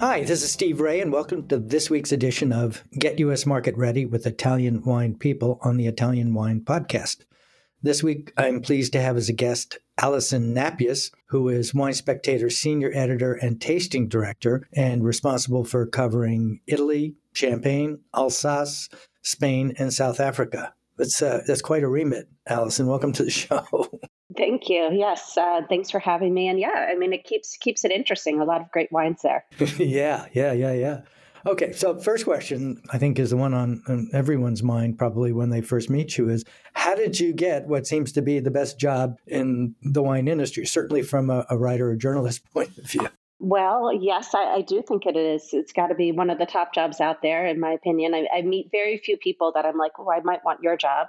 Hi, this is Steve Raye, and welcome to this week's edition of Get U.S. Market Ready with Italian Wine People on the Italian Wine Podcast. This week, I'm pleased to have as a guest Alison Napjus, who is Wine Spectator Senior Editor and Tasting Director and responsible for covering Italy, Champagne, Alsace, Spain, and South Africa. That's, uh, that's quite a remit, Alison. Welcome to the show. Thank you. Yes, uh, thanks for having me. And yeah, I mean, it keeps keeps it interesting. A lot of great wines there. yeah, yeah, yeah, yeah. Okay, so first question I think is the one on, on, everyone's mind probably when they first meet you is how did you get what seems to be the best job in the wine industry? Certainly from a, a writer or journalist point of view. Well, yes, I, I, do think it is. It's got to be one of the top jobs out there, in my opinion. I, I, meet very few people that I'm like, oh, I might want your job.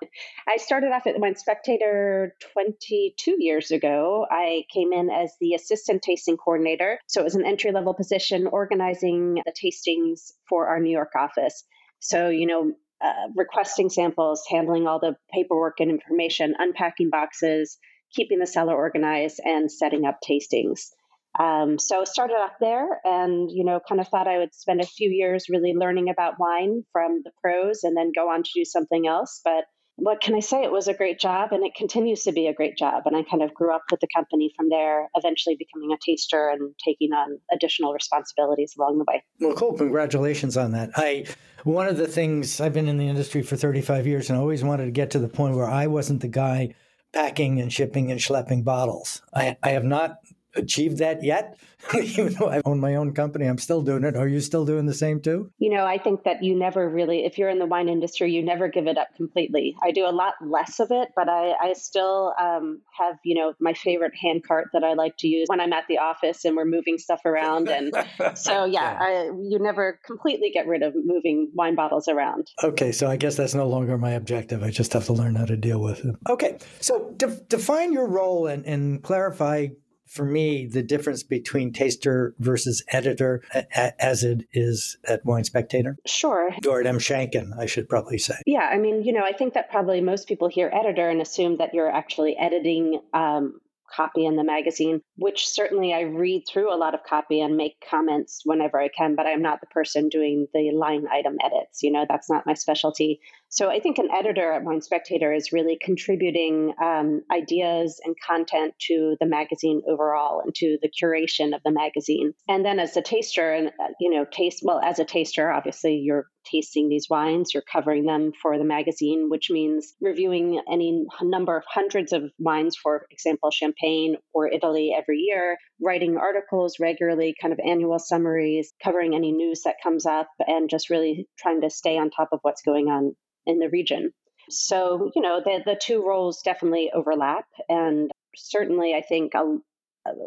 I started off at Wine Spectator 22 years ago. I came in as the assistant tasting coordinator. So it was an entry level position organizing the tastings for our New York office. So, you know, uh, requesting samples, handling all the paperwork and information, unpacking boxes, keeping the cellar organized, and setting up tastings. Um, so started off there and, you know, kind of thought I would spend a few years really learning about wine from the pros and then go on to do something else. But what can I say? It was a great job and it continues to be a great job. And I kind of grew up with the company from there, eventually becoming a taster and taking on additional responsibilities along the way. Well, cool. Congratulations on that. I, one of the things I've been in the industry for 35 years and always wanted to get to the point where I wasn't the guy packing and shipping and schlepping bottles. I, I have not achieved that yet. Even though I own my own company, I'm still doing it. Are you still doing the same too? You know, I think that you never really, if you're in the wine industry, you never give it up completely. I do a lot less of it, but I, I still um, have, you know, my favorite hand cart that I like to use when I'm at the office and we're moving stuff around. And so, yeah, I, you never completely get rid of moving wine bottles around. Okay, so I guess that's no longer my objective. I just have to learn how to deal with it. Okay, so de- define your role and, and clarify for me the difference between taster versus editor as it is at Wine Spectator? Sure. Or at M. Shanken, I should probably say. Yeah, I mean, you know, I think that probably most people hear editor and assume that you're actually editing um, copy in the magazine, which certainly I read through a lot of copy and make comments whenever I can, but I'm not the person doing the line item edits. You know, that's not my specialty. So I think an editor at Wine Spectator is really contributing um, ideas and content to the magazine overall and to the curation of the magazine. And then as a taster, and uh, you know, taste well as a taster, obviously you're tasting these wines, you're covering them for the magazine, which means reviewing any number of hundreds of wines, for example, Champagne or Italy every year, writing articles regularly, kind of annual summaries, covering any news that comes up, and just really trying to stay on top of what's going on in the region. So, you know, the, the two roles definitely overlap. And certainly, I think a,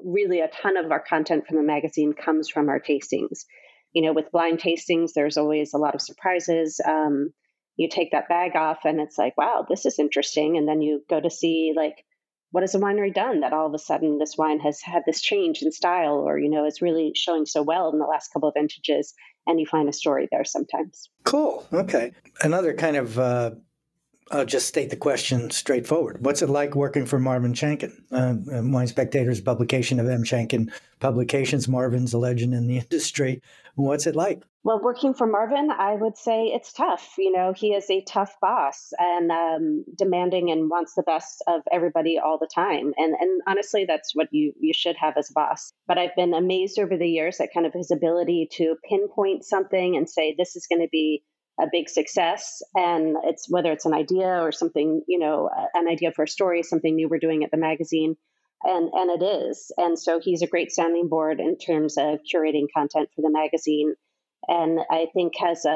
really a ton of our content from the magazine comes from our tastings. You know, with blind tastings, there's always a lot of surprises. Um, you take that bag off, and it's like, wow, this is interesting. And then you go to see, like, what has the winery done that all of a sudden this wine has had this change in style or you know is really showing so well in the last couple of vintages and you find a story there sometimes cool okay another kind of uh, I'll just state the question straightforward. What's it like working for Marvin Shanken? Uh, Wine Spectator's publication of M. Shanken Publications. Marvin's a legend in the industry. What's it like? Well, working for Marvin, I would say it's tough. You know, he is a tough boss and um, demanding and wants the best of everybody all the time. And and honestly, that's what you you should have as a boss. But I've been amazed over the years at kind of his ability to pinpoint something and say this is going to be a big success and it's whether it's an idea or something you know an idea for a story something new we're doing at the magazine and and it is and so he's a great sounding board in terms of curating content for the magazine and I think has a,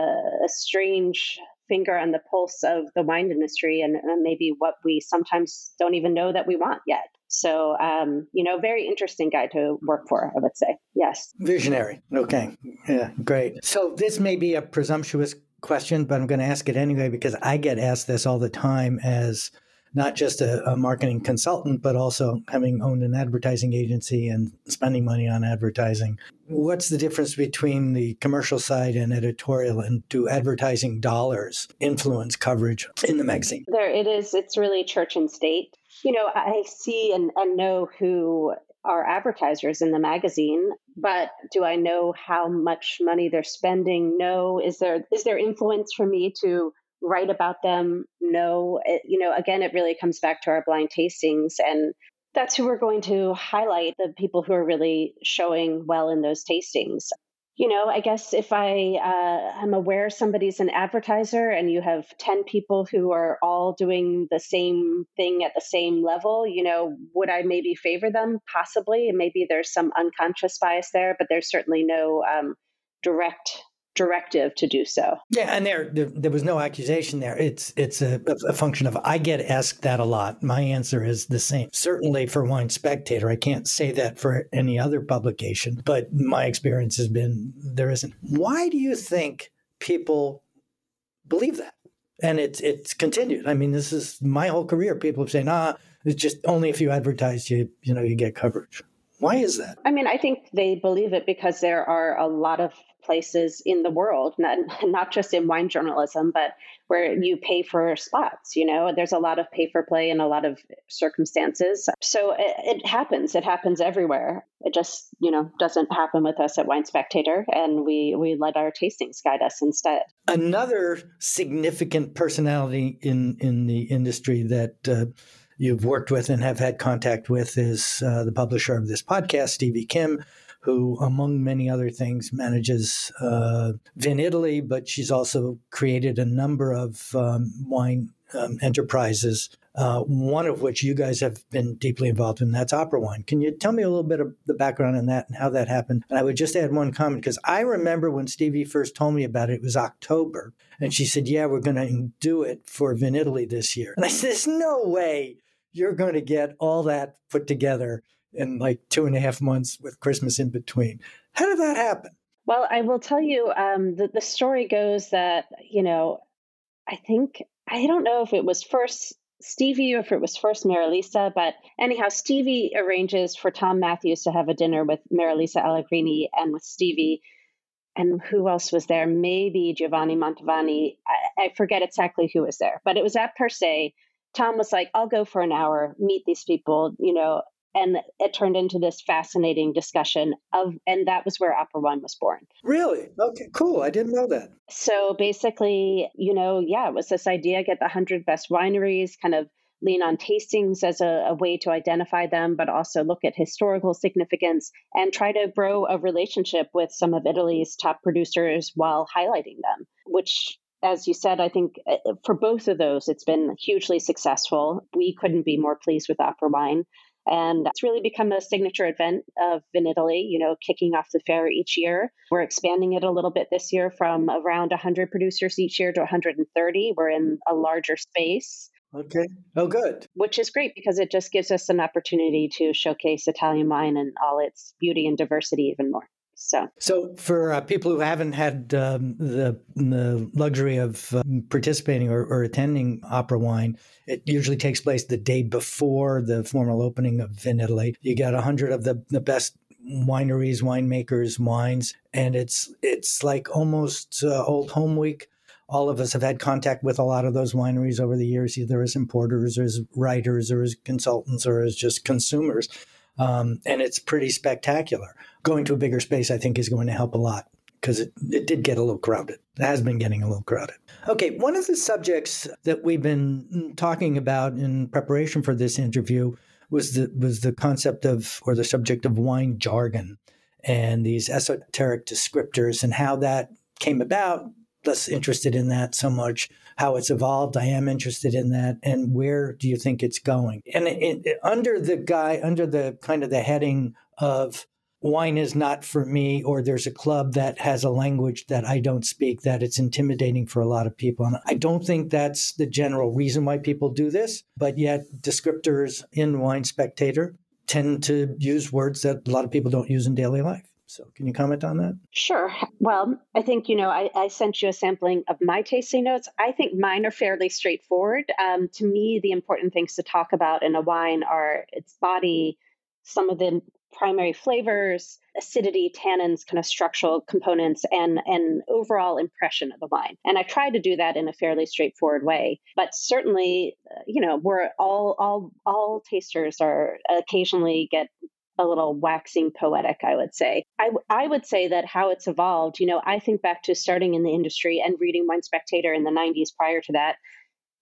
a strange finger on the pulse of the wine industry and, and, maybe what we sometimes don't even know that we want yet. So, um, you know, very interesting guy to work for, I would say. Yes. Visionary. Okay. Yeah, great. So, this may be a presumptuous question, but I'm going to ask it anyway because I get asked this all the time as not just a, a, marketing consultant, but also having owned an advertising agency and spending money on advertising. What's the difference between the commercial side and editorial, and do advertising dollars influence coverage in the magazine? There it is. It's really church and state. You know, I see and, and know who are advertisers in the magazine, but do I know how much money they're spending? No. Is there is there influence for me to write about them no it, you know again it really comes back to our blind tastings and that's who we're going to highlight the people who are really showing well in those tastings. You know i guess if i uh, am aware somebody's an advertiser and you have 10 people who are all doing the same thing at the same level you know would i maybe favor them? Possibly. Maybe there's some unconscious bias there but there's certainly no um, direct directive to do so. Yeah, and there, there, there was no accusation there. It's it's a, a, function of I get asked that a lot. My answer is the same. Certainly for Wine Spectator, I can't say that for any other publication, but my experience has been there isn't. Why do you think people believe that? And it's it's continued. I mean, this is my whole career. People have said, "Ah, it's just only if you advertise, you you know, you get coverage." Why is that? I mean, I think they believe it because there are a lot of places in the world, not, not just in wine journalism, but where you pay for spots. You know, there's a lot of pay for play in a lot of circumstances. So it, it happens. It happens everywhere. It just, you know, doesn't happen with us at Wine Spectator, and we we let our tastings guide us instead. Another significant personality in in the industry that. Uh, you've worked with and have had contact with is uh, the publisher of this podcast, Stevie Kim, who, among many other things, manages uh, Vinitaly, but she's also created a number of um, wine um, enterprises. Uh, one of which you guys have been deeply involved in. That's Opera Wine. Can you tell me a little bit of the background on that and how that happened? And I would just add one comment because I remember when Stevie first told me about it, it was October. And she said, Yeah, we're going to do it for Vinitaly this year. And I said, There's no way you're going to get all that put together in like two and a half months with Christmas in between. How did that happen? Well, I will tell you, um, the, the story goes that, you know, I think, I don't know if it was first Stevie or if it was first Marilisa, but anyhow, Stevie arranges for Tom Matthews to have a dinner with Marilisa Allegrini and with Stevie. And who else was there? Maybe Giovanni Mantovani. I, I forget exactly who was there, but it was at Per Se. Tom was like, I'll go for an hour, meet these people, you know, and it turned into this fascinating discussion of and that was where opera wine was born. Really? Okay cool. I didn't know that. So basically you know yeah it was this idea get the 100 best wineries kind of lean on tastings as a, a, way to identify them, but also look at historical significance and try to grow a relationship with some of Italy's top producers while highlighting them, which as you said, I think uh, for both of those, it's been hugely successful. We couldn't be more pleased with Opera Wine. And it's really become a signature event of Vinitaly, you know, kicking off the fair each year. We're expanding it a little bit this year from around 100 producers each year to 130. We're in a larger space. Okay. Oh, good. Which is great because it just gives us an opportunity to showcase Italian wine and all its beauty and diversity even more. So, so for uh, people who haven't had um, the the luxury of uh, participating or, or, attending Opera Wine, it usually takes place the day before the formal opening of Vinitaly. You get a hundred of the the best wineries, winemakers, wines, and it's it's like almost uh, old home week. All of us have had contact with a lot of those wineries over the years, either as importers, or as writers, or as consultants, or as just consumers. Um, and it's pretty spectacular. Going to a bigger space, I think, is going to help a lot because it, it did get a little crowded. It has been getting a little crowded. Okay, one of the subjects that we've been talking about in preparation for this interview was the was the concept of or the subject of wine jargon and these esoteric descriptors and how that came about. Less interested in that so much how it's evolved. I am interested in that, and where do you think it's going? And it, it, under the guy, under the kind of the heading of wine is not for me, or there's a club that has a language that I don't speak, that it's intimidating for a lot of people. And I don't think that's the general reason why people do this, but yet descriptors in Wine Spectator tend to use words that a lot of people don't use in daily life. So, can you comment on that? Sure. Well, I think, you know, I, I sent you a sampling of my tasting notes. I think mine are fairly straightforward. Um, to me, the important things to talk about in a wine are its body, some of the primary flavors, acidity, tannins, kind of structural components, and an overall impression of the wine. And I try to do that in a fairly straightforward way. But certainly, uh, you know, we're all all all tasters are occasionally get a little waxing poetic, I would say. I, I would say that how it's evolved, you know, I think back to starting in the industry and reading Wine Spectator in the 90s prior to that.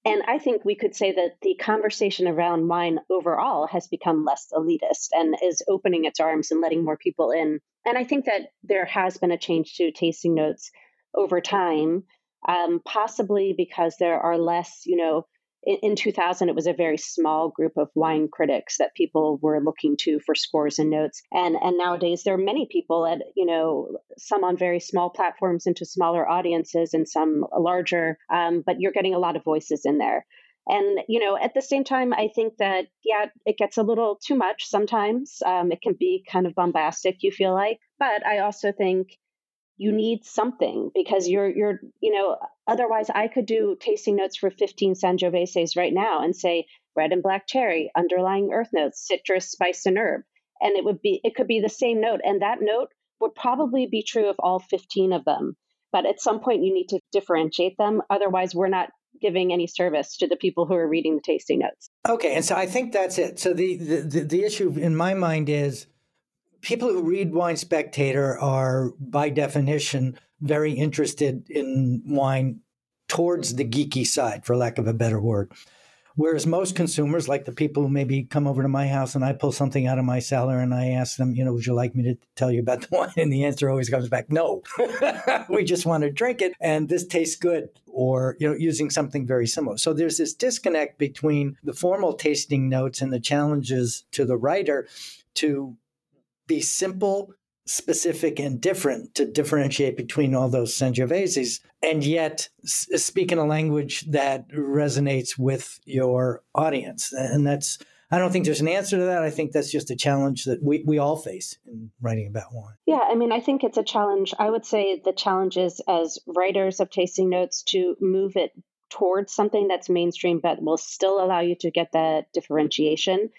And I think we could say that the conversation around wine overall has become less elitist and is opening its arms and letting more people in. And I think that there has been a change to tasting notes over time, um, possibly because there are less, you know, in, in 2000 it was a very small group of wine critics that people were looking to for scores and notes. And and nowadays there are many people at you know some on very small platforms into smaller audiences and some larger um, but you're getting a lot of voices in there. And you know at the same time i think that yeah it gets a little too much sometimes. Um, it can be kind of bombastic you feel like. But i also think you need something because you're you're you know otherwise i could do tasting notes for 15 sangioveses right now and say red and black cherry underlying earth notes citrus spice and herb. And it would be it could be the same note and that note would probably be true of all 15 of them. But at some point you need to differentiate them otherwise we're not giving any service to the people who are reading the tasting notes. Okay and so i think that's it. So the the, the issue in my mind is people who read Wine Spectator are, by definition, very interested in wine towards the geeky side, for lack of a better word. Whereas most consumers, like the people who maybe come over to my house and I pull something out of my cellar and I ask them, you know, would you like me to tell you about the wine? And the answer always comes back, no. we just want to drink it and this tastes good, or, you know, using something very similar. So there's this disconnect between the formal tasting notes and the challenges to the writer to be simple, specific, and different to differentiate between all those Sangioveses, and yet speak in a language that resonates with your audience. And that's, I don't think there's an answer to that. I think that's just a challenge that we, we all face in writing about wine. Yeah, I mean, I think it's a challenge. I would say the challenge is as writers of tasting notes to move it towards something that's mainstream but will still allow you to get that differentiation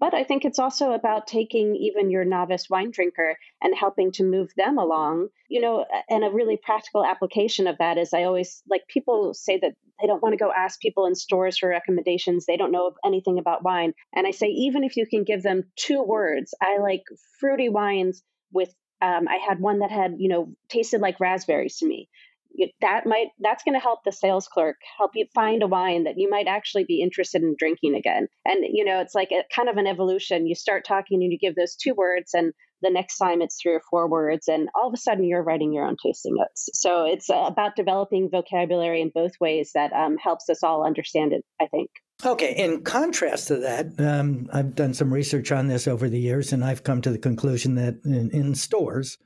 but I think it's also about taking even your novice wine drinker and helping to move them along. You know, and a really practical application of that is I always like people say that they don't want to go ask people in stores for recommendations. They don't know anything about wine. And I say, even if you can give them two words, I like fruity wines with um, I had one that had, you know, tasted like raspberries to me that might that's going to help the sales clerk help you find a wine that you might actually be interested in drinking again. And you know it's like a kind of an evolution. You start talking and you give those two words and the next time it's three or four words and all of a sudden you're writing your own tasting notes. So it's about developing vocabulary in both ways that um, helps us all understand it i think. Okay, in contrast to that, um, I've done some research on this over the years, and I've come to the conclusion that in, in stores,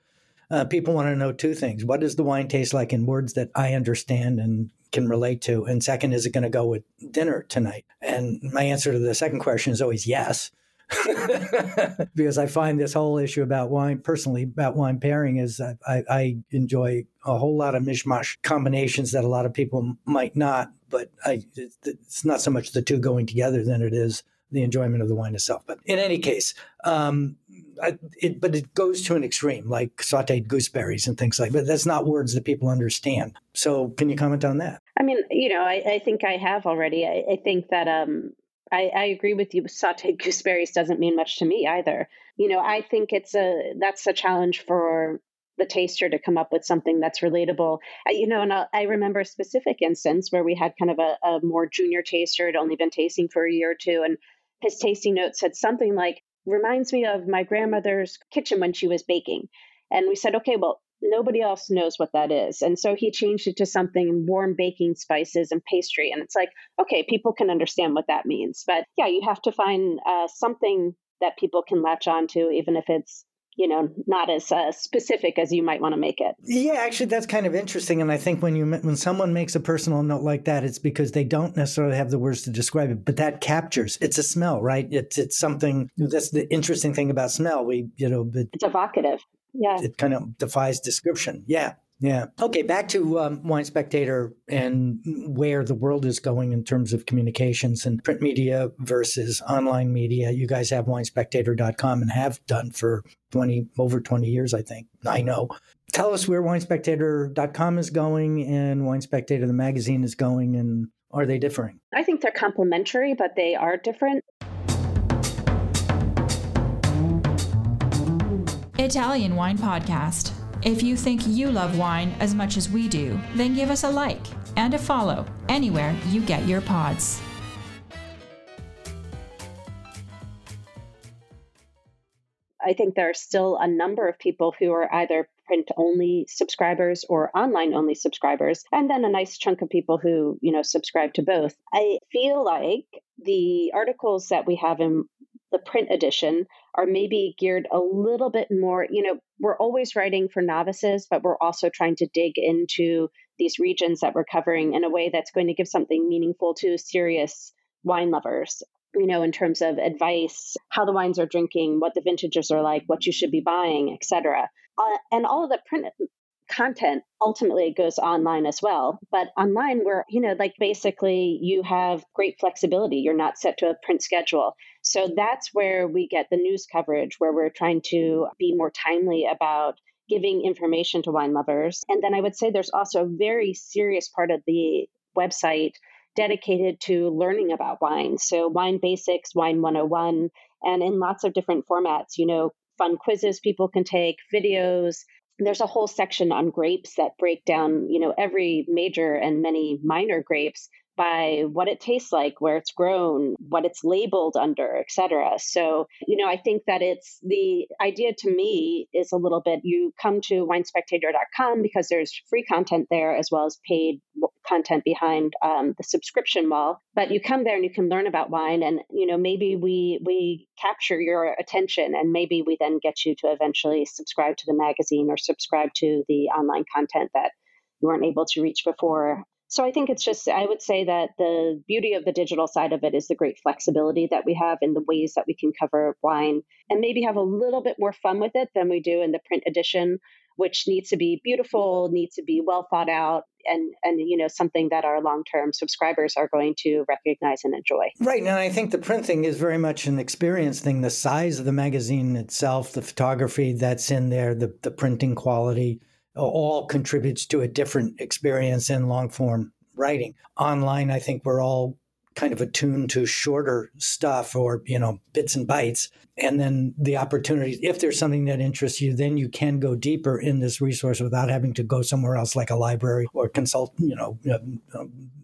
uh, people want to know two things. What does the wine taste like in words that I understand and can relate to? And second, is it going to go with dinner tonight? And my answer to the second question is always yes. because I find this whole issue about wine, personally, about wine pairing, is I, I, enjoy a whole lot of mishmash combinations that a lot of people might not. But I, it's not so much the two going together than it is the enjoyment of the wine itself. But in any case, um, I, it, but it goes to an extreme, like sautéed gooseberries and things like. But that's not words that people understand. So, can you comment on that? I mean, you know, I, I think I have already. I, I think that um, I, I, agree with you. Sautéed gooseberries doesn't mean much to me either. You know, I think it's a that's a challenge for the taster to come up with something that's relatable. you know, and I, I, remember a specific instance where we had kind of a, a more junior taster, had only been tasting for a year or two, and his tasting note said something like, reminds me of my grandmother's kitchen when she was baking. And we said, okay, well, nobody else knows what that is. And so he changed it to something warm baking spices and pastry. And it's like, okay, people can understand what that means. But yeah, you have to find uh, something that people can latch on to, even if it's you know not as uh, specific as you might want to make it yeah actually that's kind of interesting and i think when you when someone makes a personal note like that it's because they don't necessarily have the words to describe it but that captures it's a smell right it's it's something that's the interesting thing about smell we you know it's evocative yeah. It kind of defies description. Yeah. Yeah. Okay. Back to um, Wine Spectator and where the world is going in terms of communications and print media versus online media. You guys have winespectator.com and have done for 20, over 20 years, I think. I know. Tell us where winespectator.com is going and Wine Spectator, the magazine, is going, and are they differing? I think they're complementary, but they are different. Italian Wine Podcast. If you think you love wine as much as we do, then give us a like and a follow anywhere you get your pods. I think there are still a number of people who are either print only subscribers or online only subscribers and then a nice chunk of people who you know subscribe to both i feel like the articles that we have in the print edition are maybe geared a little bit more, you know, we're always writing for novices, but we're also trying to dig into these regions that we're covering in a way that's going to give something meaningful to serious wine lovers you know in terms of advice how the wines are drinking what the vintages are like what you should be buying etc uh, and all of the print content ultimately goes online as well. But online, where, you know, like basically you have great flexibility. You're not set to a print schedule. So that's where we get the news coverage, where we're trying to be more timely about giving information to wine lovers. And then I would say there's also a very serious part of the website dedicated to learning about wine. So, wine basics, wine 101, and in lots of different formats, you know, fun quizzes people can take, videos, there's a whole section on grapes that break down, you know, every major and many minor grapes by what it tastes like, where it's grown, what it's labeled under, et cetera. So, you know, I think that it's the idea to me is a little bit you come to winespectator.com because there's free content there as well as paid content behind um, the subscription wall. But you come there and you can learn about wine, and you know maybe we we capture your attention, and maybe we then get you to eventually subscribe to the magazine or subscribe to the online content that you weren't able to reach before. So I think it's just, I would say that the beauty of the digital side of it is the great flexibility that we have in the ways that we can cover wine and maybe have a little bit more fun with it than we do in the print edition, which needs to be beautiful, needs to be well thought out, and and you know something that our long term subscribers are going to recognize and enjoy. Right, and I think the print thing is very much an experience thing. The size of the magazine itself, the photography that's in there, the the printing quality all contributes to a different experience in long form writing. Online, I think we're all kind of attuned to shorter stuff or you know bits and bytes and then the opportunity if there's something that interests you then you can go deeper in this resource without having to go somewhere else like a library or consult you know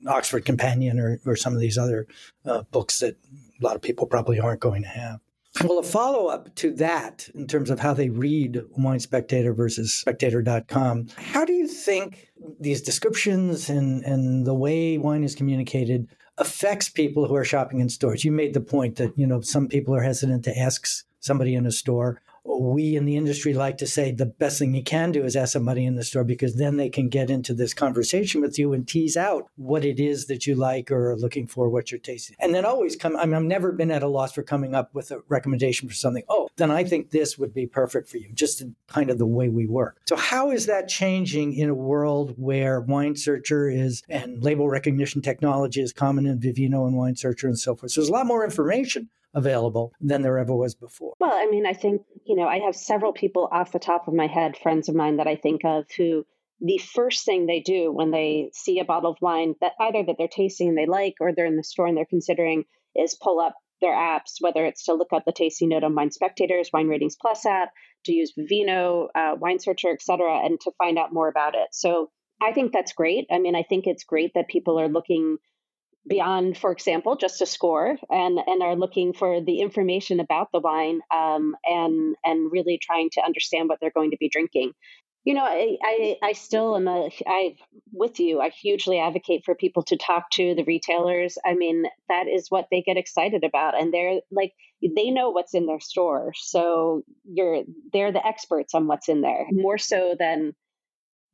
oxford companion or, or some of these other uh, books that a lot of people probably aren't going to have well, a follow up to that in terms of how they read Wine Spectator versus Spectator.com, how do you think these descriptions and, and the way wine is communicated affects people who are shopping in stores? You made the point that, you know, some people are hesitant to ask somebody in a store we in the industry like to say the best thing you can do is ask somebody in the store because then they can get into this conversation with you and tease out what it is that you like or are looking for, what you're tasting. And then always come, I mean, I've never been at a loss for coming up with a recommendation for something. Oh, then I think this would be perfect for you, just kind of the way we work. So, how is that changing in a world where Wine Searcher is and label recognition technology is common in Vivino and Wine Searcher and so forth? So, there's a lot more information available than there ever was before. Well, I mean, I think, you know, I have several people off the top of my head, friends of mine that I think of who the first thing they do when they see a bottle of wine that either that they're tasting and they like or they're in the store and they're considering is pull up their apps, whether it's to look up the tasting note on Wine Spectator's Wine Ratings Plus app, to use Vivino, uh, Wine Searcher, et cetera, and to find out more about it. So I think that's great. I mean, I think it's great that people are looking beyond, for example, just a score and and are looking for the information about the wine um, and and really trying to understand what they're going to be drinking. You know, I, I, I still am a, I, with you, I hugely advocate for people to talk to the retailers. I mean, that is what they get excited about. And they're like, they know what's in their store. So you're, they're the experts on what's in there more so than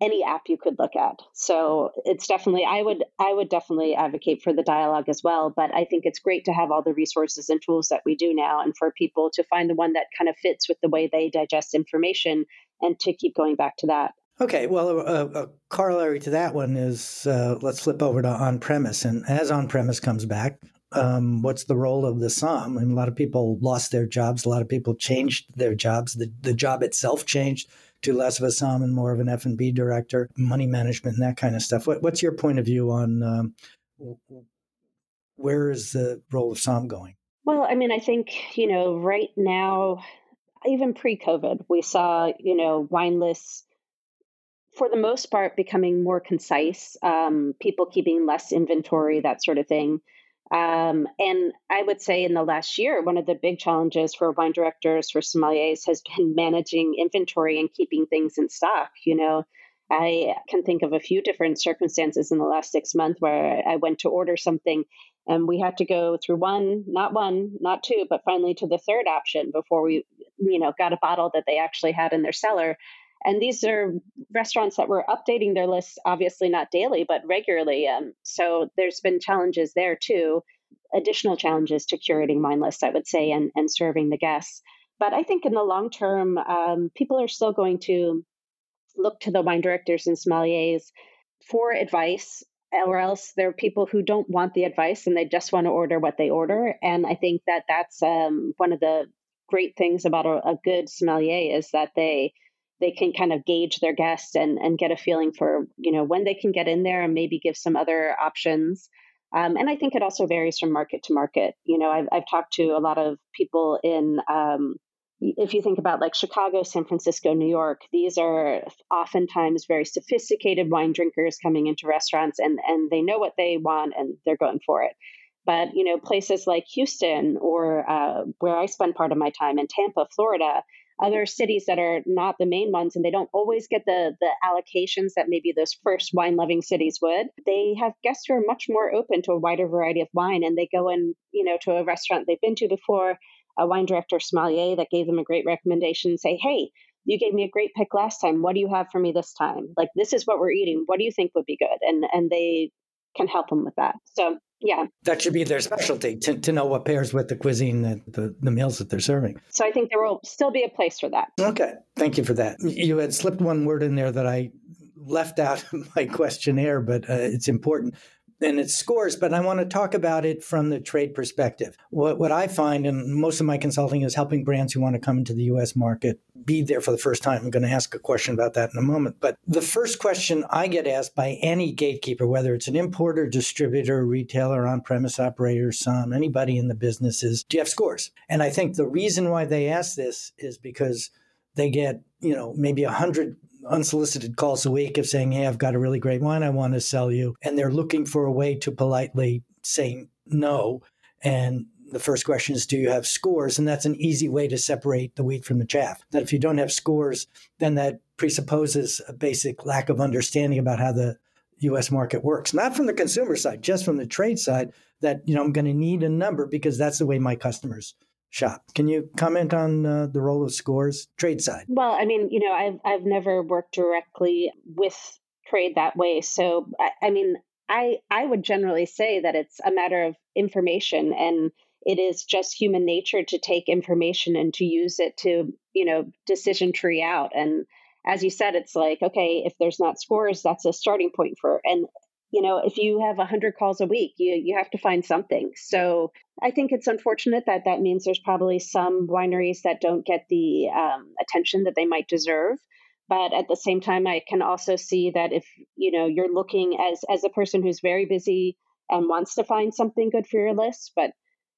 any app you could look at. So it's definitely I would I would definitely advocate for the dialogue as well, but I think it's great to have all the resources and tools that we do now and for people to find the one that kind of fits with the way they digest information and to keep going back to that. Okay, well, a, a corollary to that one is uh, let's flip over to on premise. And as on premise comes back, um, what's the role of the SOM? I mean, a lot of people lost their jobs. A lot of people changed their jobs. The, the job itself changed to less of a SOM and more of an F&B director, money management and that kind of stuff. What, what's your point of view on um, where is the role of SOM going? Well, I mean, I think, you know, right now, even pre-COVID, we saw, you know, wine lists for the most part becoming more concise, um, people keeping less inventory, that sort of thing. Um, and I would say in the last year, one of the big challenges for wine directors, for sommeliers, has been managing inventory and keeping things in stock. You know, I can think of a few different circumstances in the last six months where I went to order something and we had to go through one, not one, not two, but finally to the third option before we, you know, got a bottle that they actually had in their cellar. And these are restaurants that were updating their lists, obviously not daily, but regularly. Um, so there's been challenges there too, additional challenges to curating wine lists, I would say, and, and serving the guests. But I think in the long term, um, people are still going to look to the wine directors and sommeliers for advice, or else there are people who don't want the advice and they just want to order what they order. And I think that that's um, one of the great things about a, a good sommelier is that they they can kind of gauge their guests and and get a feeling for you know when they can get in there and maybe give some other options. Um, and I think it also varies from market to market. You know, I've I've talked to a lot of people in. Um, if you think about like Chicago, San Francisco, New York, these are oftentimes very sophisticated wine drinkers coming into restaurants and, and they know what they want and they're going for it. But, you know, places like Houston or uh, where I spend part of my time in Tampa, Florida, other cities that are not the main ones and they don't always get the the allocations that maybe those first wine loving cities would they have guests who are much more open to a wider variety of wine and they go in you know to a restaurant they've been to before a wine director sommelier that gave them a great recommendation say hey you gave me a great pick last time what do you have for me this time? Like this is what we're eating what do you think would be good? And and they can help them with that. So yeah. That should be their specialty to, to know what pairs with the cuisine, the, the, the meals that they're serving. So I think there will still be a place for that. Okay. Thank you for that. You had slipped one word in there that I left out of my questionnaire, but uh, it's important and it scores, but I want to talk about it from the trade perspective. What, what I find, and most of my consulting is helping brands who want to come into the US market be there for the first time. I'm going to ask a question about that in a moment. But the first question I get asked by any gatekeeper, whether it's an importer, distributor, retailer, on premise operator, some, anybody in the business is, do you have scores? And I think the reason why they ask this is because they get, you know, maybe a hundred unsolicited calls a week of saying, Hey, I've got a really great wine I want to sell you. And they're looking for a way to politely say no. And the first question is, Do you have scores? And that's an easy way to separate the wheat from the chaff. That if you don't have scores, then that presupposes a basic lack of understanding about how the US market works, not from the consumer side, just from the trade side, that, you know, I'm going to need a number because that's the way my customers shop. Can you comment on uh, the role of scores trade side? Well, I mean, you know, I've I've never worked directly with trade that way, so I, I mean, I I would generally say that it's a matter of information and it is just human nature to take information and to use it to you know decision tree out and as you said it's like okay if there's not scores that's a starting point for and you know if you have 100 calls a week you you have to find something. So i think it's unfortunate that that means there's probably some wineries that don't get the um, attention that they might deserve. But at the same time i can also see that if you know you're looking as as a person who's very busy and wants to find something good for your list but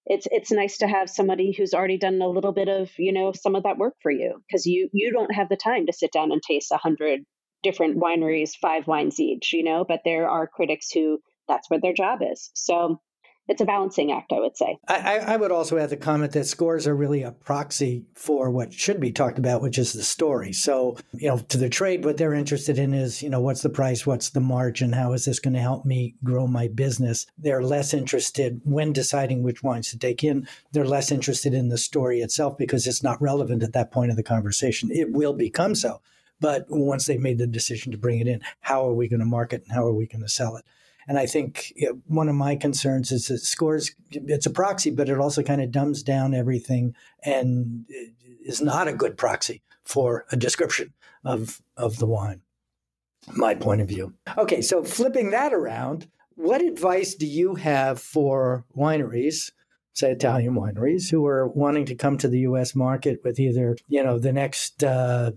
it's it's nice to have somebody who's already done a little bit of you know some of that work for you because you you don't have the time to sit down and taste a hundred different wineries five wines each you know but there are critics who that's what their job is so it's a balancing act, I would say. I, I, would also add the comment that scores are really a proxy for what should be talked about, which is the story. So, you know, to the trade, what they're interested in is, you know, what's the price, what's the margin, how is this going to help me grow my business? They're less interested when deciding which wines to take in. They're less interested in the story itself because it's not relevant at that point of the conversation. It will become so. But once they've made the decision to bring it in, how are we going to market and how are we going to sell it? And I think you know, one of my concerns is that scores, it's a proxy, but it also kind of dumbs down everything and is not a good proxy for a description of, of the wine. My point of view. Okay, so flipping that around, what advice do you have for wineries? say Italian wineries who are wanting to come to the U.S. market with either you know the next uh,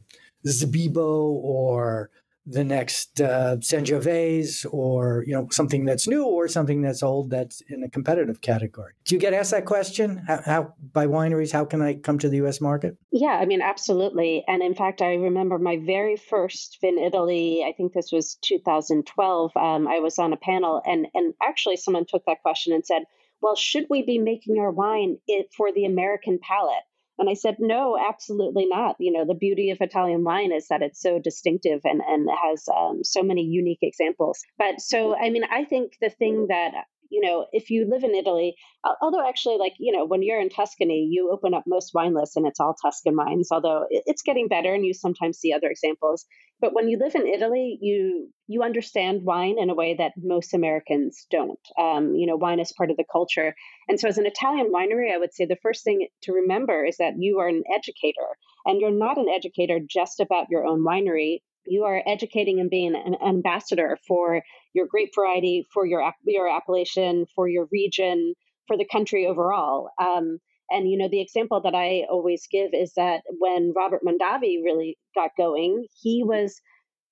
Sbibo or the next uh, Sangiovese or you know something that's new or something that's old that's in a competitive category. Do you get asked that question? How, how, by wineries? How can I come to the U.S. market? Yeah, I mean absolutely. And in fact, I remember my very first Vinitaly. I think this was 2012. Um, I was on a panel, and and actually someone took that question and said, "Well, should we be making our wine for the American palate?" And I said, no, absolutely not. You know, the beauty of Italian wine is that it's so distinctive and, and has um, so many unique examples. But so, I mean, I think the thing that you know, if you live in Italy, although actually, like, you know, when you're in Tuscany, you open up most wine lists and it's all Tuscan wines, although it's getting better and you sometimes see other examples. But when you live in Italy, you you understand wine in a way that most Americans don't. Um, you know, wine is part of the culture. And so as an Italian winery, I would say the first thing to remember is that you are an educator and you're not an educator just about your own winery you are educating and being an ambassador for your grape variety, for your your appellation, for your region, for the country overall. Um, and you know, the example that I always give is that when Robert Mondavi really got going, he was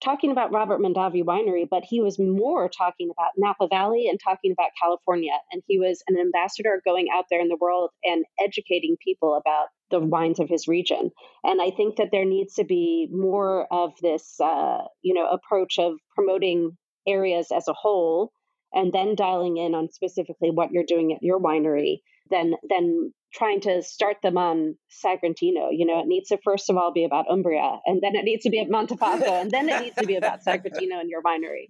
talking about Robert Mondavi Winery, but he was more talking about Napa Valley and talking about California. And he was an ambassador going out there in the world and educating people about the wines of his region. And I think that there needs to be more of this, uh, you know, approach of promoting areas as a whole and then dialing in on specifically what you're doing at your winery than than trying to start them on Sagrantino. You know, it needs to first of all be about Umbria, and then it needs to be at Montefalco, and then it needs to be about Sagrantino and your winery.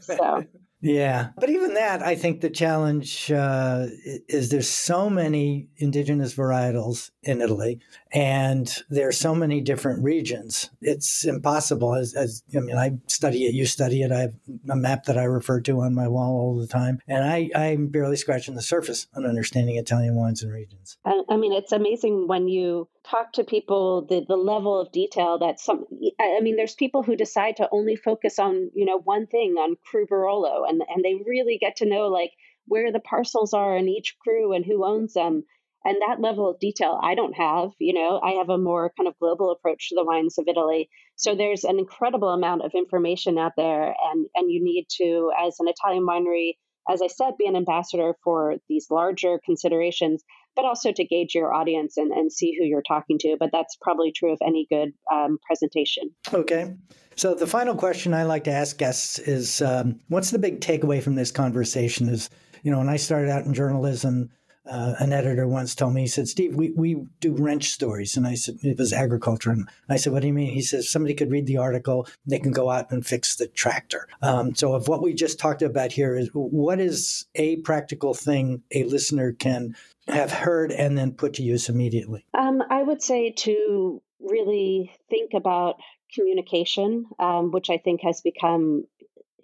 So yeah, but even that, I think the challenge uh, is there's so many indigenous varietals in Italy, and there are so many different regions. It's impossible. As, as, I mean, I study it, you study it. I have a map that I refer to on my wall all the time, and I, I'm barely scratching the surface on understanding Italian wines and regions. I, mean, it's amazing when you talk to people the the level of detail that some I mean there's people who decide to only focus on you know one thing on Cru Barolo and and they really get to know like where the parcels are in each cru and who owns them and that level of detail I don't have you know I have a more kind of global approach to the wines of Italy so there's an incredible amount of information out there and and you need to as an Italian winery as I said, be an ambassador for these larger considerations, but also to gauge your audience and, and see who you're talking to. But that's probably true of any good um, presentation. Okay. So the final question I like to ask guests is um, what's the big takeaway from this conversation? Is, you know, when I started out in journalism, uh, an editor once told me, he said, Steve, we, we do wrench stories. And I said, it was agriculture. And I said, what do you mean? He says, somebody could read the article, they can go out and fix the tractor. Um, so, if what we just talked about here is what is a practical thing a listener can have heard and then put to use immediately? Um, I would say to really think about communication, um, which I think has become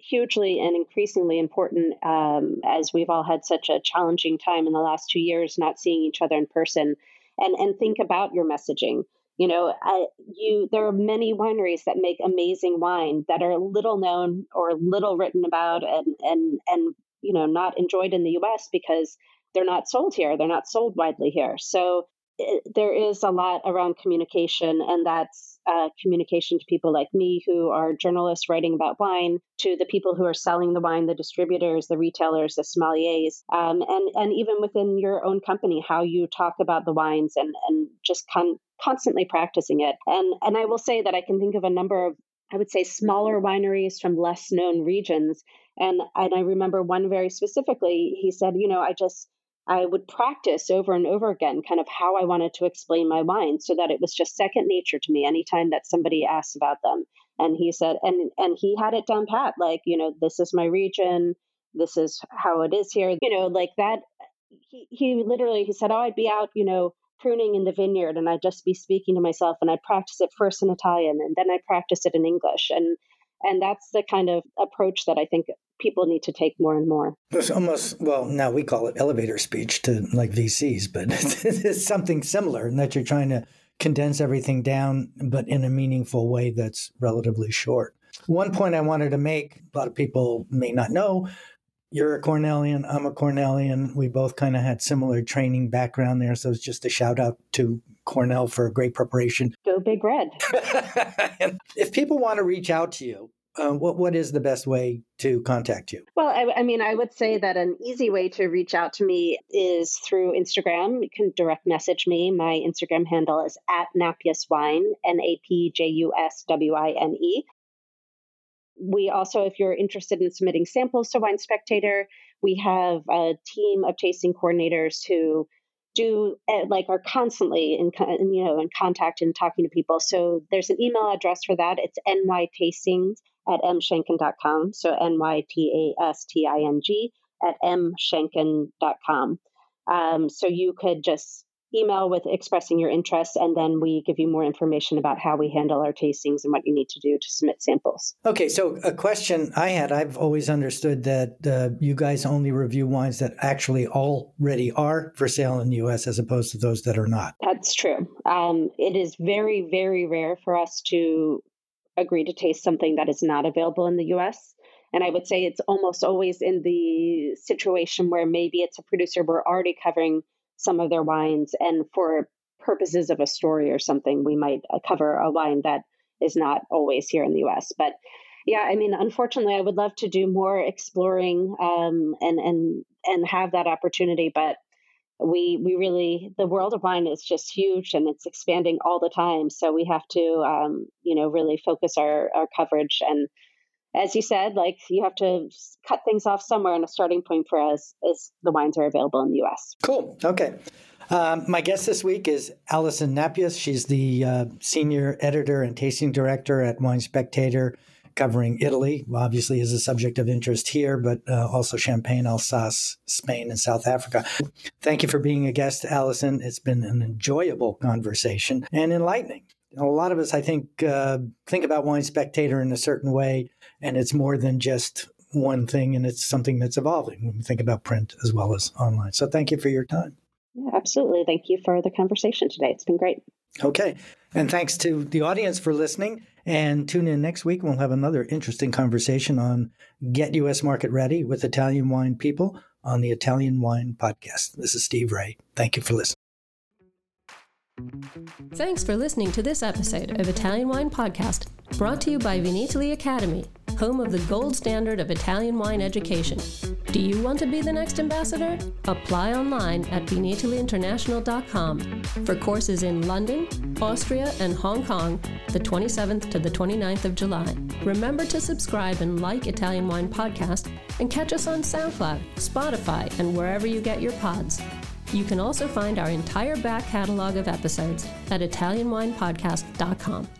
hugely and increasingly important um, as we've all had such a challenging time in the last two years not seeing each other in person. And and think about your messaging. You know I, you there are many wineries that make amazing wine that are little known or little written about and and and you know not enjoyed in the US because they're not sold here. They're not sold widely here. So it, there is a lot around communication and that's uh, communication to people like me who are journalists writing about wine, to the people who are selling the wine, the distributors, the retailers, the sommeliers, um, and and even within your own company, how you talk about the wines and and just con- constantly practicing it. And and I will say that I can think of a number of I would say smaller wineries from less known regions. And and I remember one very specifically. He said, you know, I just I would practice over and over again kind of how I wanted to explain my wine so that it was just second nature to me anytime that somebody asked about them. And he said, and and he had it down pat, like, you know, this is my region, this is how it is here, you know, like that. He, he literally he said, Oh, I'd be out, you know, pruning in the vineyard and I'd just be speaking to myself and I'd practice it first in Italian and then I'd practice it in English. And and that's the kind of approach that I think people need to take more and more. It's almost, well, now we call it elevator speech to like VCs, but it's something similar in that you're trying to condense everything down, but in a meaningful way that's relatively short. One point I wanted to make, a lot of people may not know, you're a Cornellian, I'm a Cornellian. We both kind of had similar training background there. So it's just a shout out to Cornell for a great preparation. Go Big Red. if people want to reach out to you, uh, what what is the best way to contact you? Well, I, I, mean, I would say that an easy way to reach out to me is through Instagram. You can direct message me. My Instagram handle is at Napjus Wine, N A P J U S W I N E we also, if you're interested in submitting samples to Wine Spectator, we have a team of tasting coordinators who do eh, like are constantly in you know in contact and talking to people. So there's an email address for that. It's nytastings at mshanken.com so n-y-t-a-s-t-i-n-g at mshanken.com um, so you could just email with expressing your interest, and then we give you more information about how we handle our tastings and what you need to do to submit samples. Okay, so a question I had I've always understood that uh, you guys only review wines that actually already are for sale in the US as opposed to those that are not. That's true. Um, it is very, very rare for us to agree to taste something that is not available in the US. And I would say it's almost always in the situation where maybe it's a producer we're already covering some of their wines. And for purposes of a story or something, we might uh, cover a wine that is not always here in the US. But yeah, I mean, unfortunately, I would love to do more exploring um, and and and have that opportunity, but we we really the world of wine is just huge and it's expanding all the time. So we have to um, you know really focus our our coverage and as you said, like you have to cut things off somewhere, and a starting point for us is the wines are available in the U.S. Cool. Okay. Um, my guest this week is Alison Napjus. She's the uh, senior editor and tasting director at Wine Spectator, covering Italy. Obviously, is a subject of interest here, but uh, also Champagne, Alsace, Spain, and South Africa. Thank you for being a guest, Alison. It's been an enjoyable conversation and enlightening. A lot of us, I think, uh, think about Wine Spectator in a certain way and it's more than just one thing and it's something that's evolving when we think about print as well as online. So thank you for your time. Yeah, absolutely. Thank you for the conversation today. It's been great. Okay. And thanks to the audience for listening. And tune in next week. We'll have another interesting conversation on Get U.S. Market Ready with Italian wine people on the Italian Wine Podcast. This is Steve Raye. Thank you for listening. Thanks for listening to this episode of Italian Wine Podcast, brought to you by Vinitaly Academy home of the gold standard of Italian wine education. Do you want to be the next ambassador? Apply online at vinitalyinternational.com for courses in London, Austria, and Hong Kong the 27th to the 29th of July. Remember to subscribe and like Italian Wine Podcast and catch us on SoundCloud, Spotify, and wherever you get your pods. You can also find our entire back catalog of episodes at ItalianWinePodcast.com.